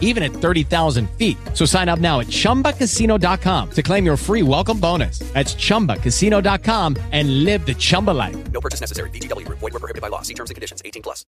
even at 30,000 feet. So sign up now at chumbacasino.com to claim your free welcome bonus. That's chumbacasino.com and live the Chumba life. No purchase necessary. VGW Group. Void were prohibited by law. See terms and conditions. 18 plus.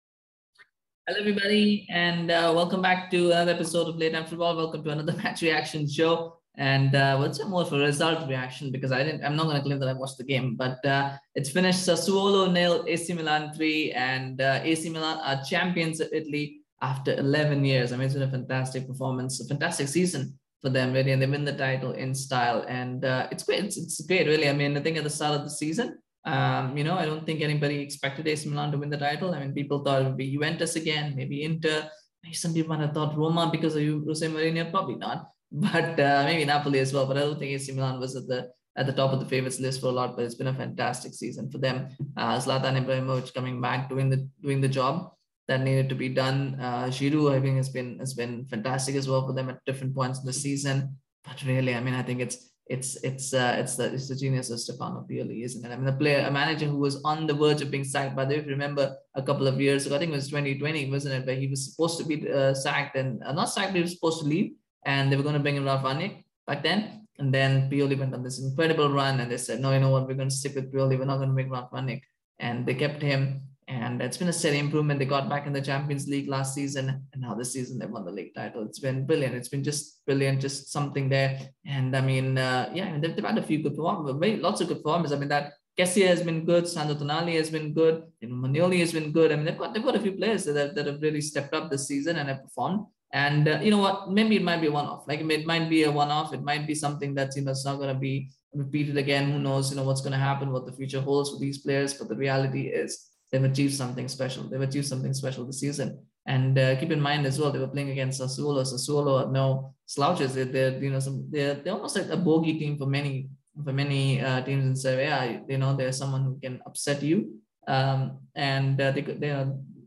Hello, everybody, and uh, welcome back to another episode of Late Night Football. Welcome to another match reaction show. And uh, we'll say more of a result reaction because I didn't. I'm not going to claim that I watched the game, but uh, it's finished Sassuolo nil, AC Milan three, and uh, AC Milan are champions of Italy after 11 years. I mean, it's been a fantastic performance, a fantastic season for them, really, and they win the title in style. And uh, it's great. It's, it's great, really. I mean, I think at the start of the season, um, you know, I don't think anybody expected AC Milan to win the title. I mean, people thought it would be Juventus again, maybe Inter. Maybe some people might have thought Roma because of Jose Mourinho. Probably not, but uh, maybe Napoli as well. But I don't think AC Milan was at the at the top of the favorites list for a lot. But it's been a fantastic season for them. Uh, Zlatan Ibrahimovic coming back, doing the doing the job that needed to be done. Uh, Giroud, I think, has been has been fantastic as well for them at different points in the season. But really, I mean, I think it's it's it's uh, it's the it's the genius of Stefano Pioli, isn't it? I mean, a player, a manager who was on the verge of being sacked. By the way, if you remember a couple of years ago, I think it was 2020, wasn't it? Where he was supposed to be uh, sacked and uh, not sacked, he was supposed to leave, and they were going to bring Ralf Rangnick back then. And then Pioli went on this incredible run, and they said, no, you know what, we're going to stick with Pioli. We're not going to make Ralf Rangnick. And they kept him, and it's been a steady improvement. They got back in the Champions League last season, and now this season they won the league title. It's been brilliant. It's been just brilliant, just something there. And I mean, uh, yeah, they've, they've, had a few good performances, lots of good performances. I mean, that Kessie has been good, Sandro Tonali has been good, you know, has been good. I mean, they've got they've got a few players that have, that have really stepped up this season and have performed. And uh, you know what? Maybe it might be a one-off. Like it might be a one-off. It might be something that's you know it's not going to be repeated again. Who knows? You know what's going to happen, what the future holds for these players. But the reality is they've achieved something special. They've achieved something special this season. And uh, keep in mind as well, they were playing against Sassuolo. Sassuolo are no slouches. They're, they're you know some they're, they're almost like a bogey team for many for many uh, teams in Serie A. You know, they're someone who can upset you. Um, and uh, they could they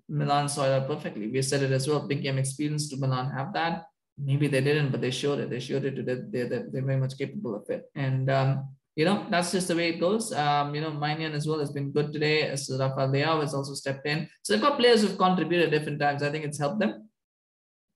Milan saw that perfectly. We said it as well. Big game experience. Do Milan have that? Maybe they didn't, but they showed it. They showed it to that they're, they're very much capable of it. And um, you know, that's just the way it goes. Um, you know, Maignan as well has been good today. As Rafael Leao has also stepped in. So they've got players who've contributed at different times. I think it's helped them.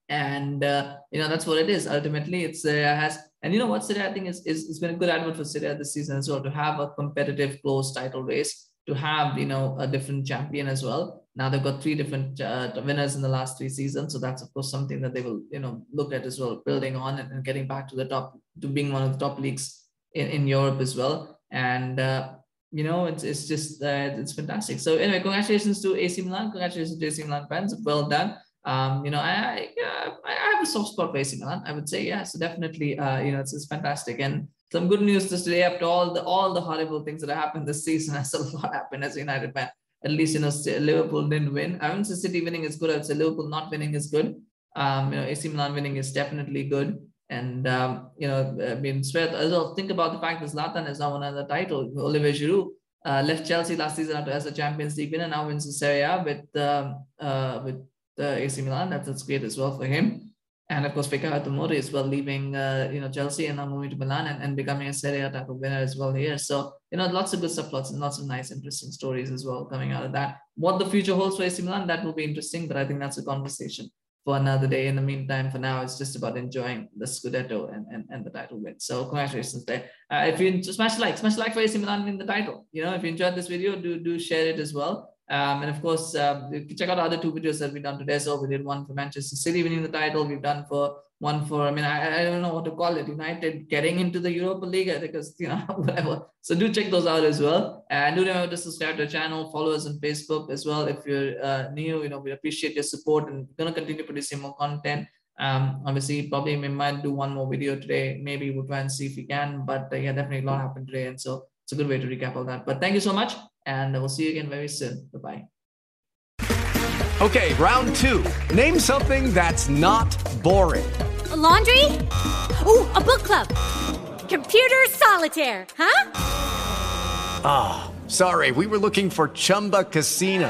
And uh, you know, that's what it is. Ultimately, it's uh, has and you know what Serie I think is, is it's been a good advert for Serie this season as well to have a competitive close title race, to have you know a different champion as well. Now they've got three different uh, winners in the last three seasons, so that's of course something that they will you know look at as well, building on and, and getting back to the top to being one of the top leagues in, in Europe as well. And uh, you know, it's it's just uh, it's fantastic. So anyway, congratulations to AC Milan. Congratulations to AC Milan fans. Well done. Um, you know, I, I I have a soft spot for AC Milan. I would say, yeah. So definitely, uh, you know, it's, it's fantastic. And some good news this today after all the all the horrible things that have happened this season. Has a lot happened as a United fan. At least you know Liverpool didn't win. I wouldn't say City winning is good. I'd say Liverpool not winning is good. Um, you know, AC Milan winning is definitely good. And um, you know, I mean, Svet, well, think about the fact that Zlatan is now won the title. Olivier Giroud uh, left Chelsea last season as a Champions League winner, now wins the Serie A with um, uh, with uh, AC Milan. That's, that's great as well for him. And of course, Fikayo Tomori as well, leaving uh, you know Chelsea and now moving to Milan and, and becoming a Serie A title winner as well here. So you know, lots of good subplots and lots of nice, interesting stories as well coming out of that. What the future holds for AC Milan, that will be interesting, but I think that's a conversation for another day. In the meantime, for now, it's just about enjoying the Scudetto and, and, and the title win. So congratulations there. Uh, if you smash like, smash like for AC Milan win the title. You know, if you enjoyed this video, do do share it as well. Um, and of course, uh, check out the other two videos that we've done today. So we did one for Manchester City winning the title. We've done for one for, I mean, I, I don't know what to call it, United getting into the Europa League because, you know, whatever. So do check those out as well. And do remember to subscribe to the channel, follow us on Facebook as well. If you're uh, new, you know, we appreciate your support and going to continue producing more content. Um, obviously, probably we might do one more video today. Maybe we'll try and see if we can. But uh, yeah, definitely a lot happened today. And so it's a good way to recap all that. But thank you so much. And we'll see you again very soon. Bye bye. Okay, round two. Name something that's not boring. A laundry? Ooh, a book club. Computer solitaire, huh? Ah, oh, sorry, we were looking for Chumba Casino.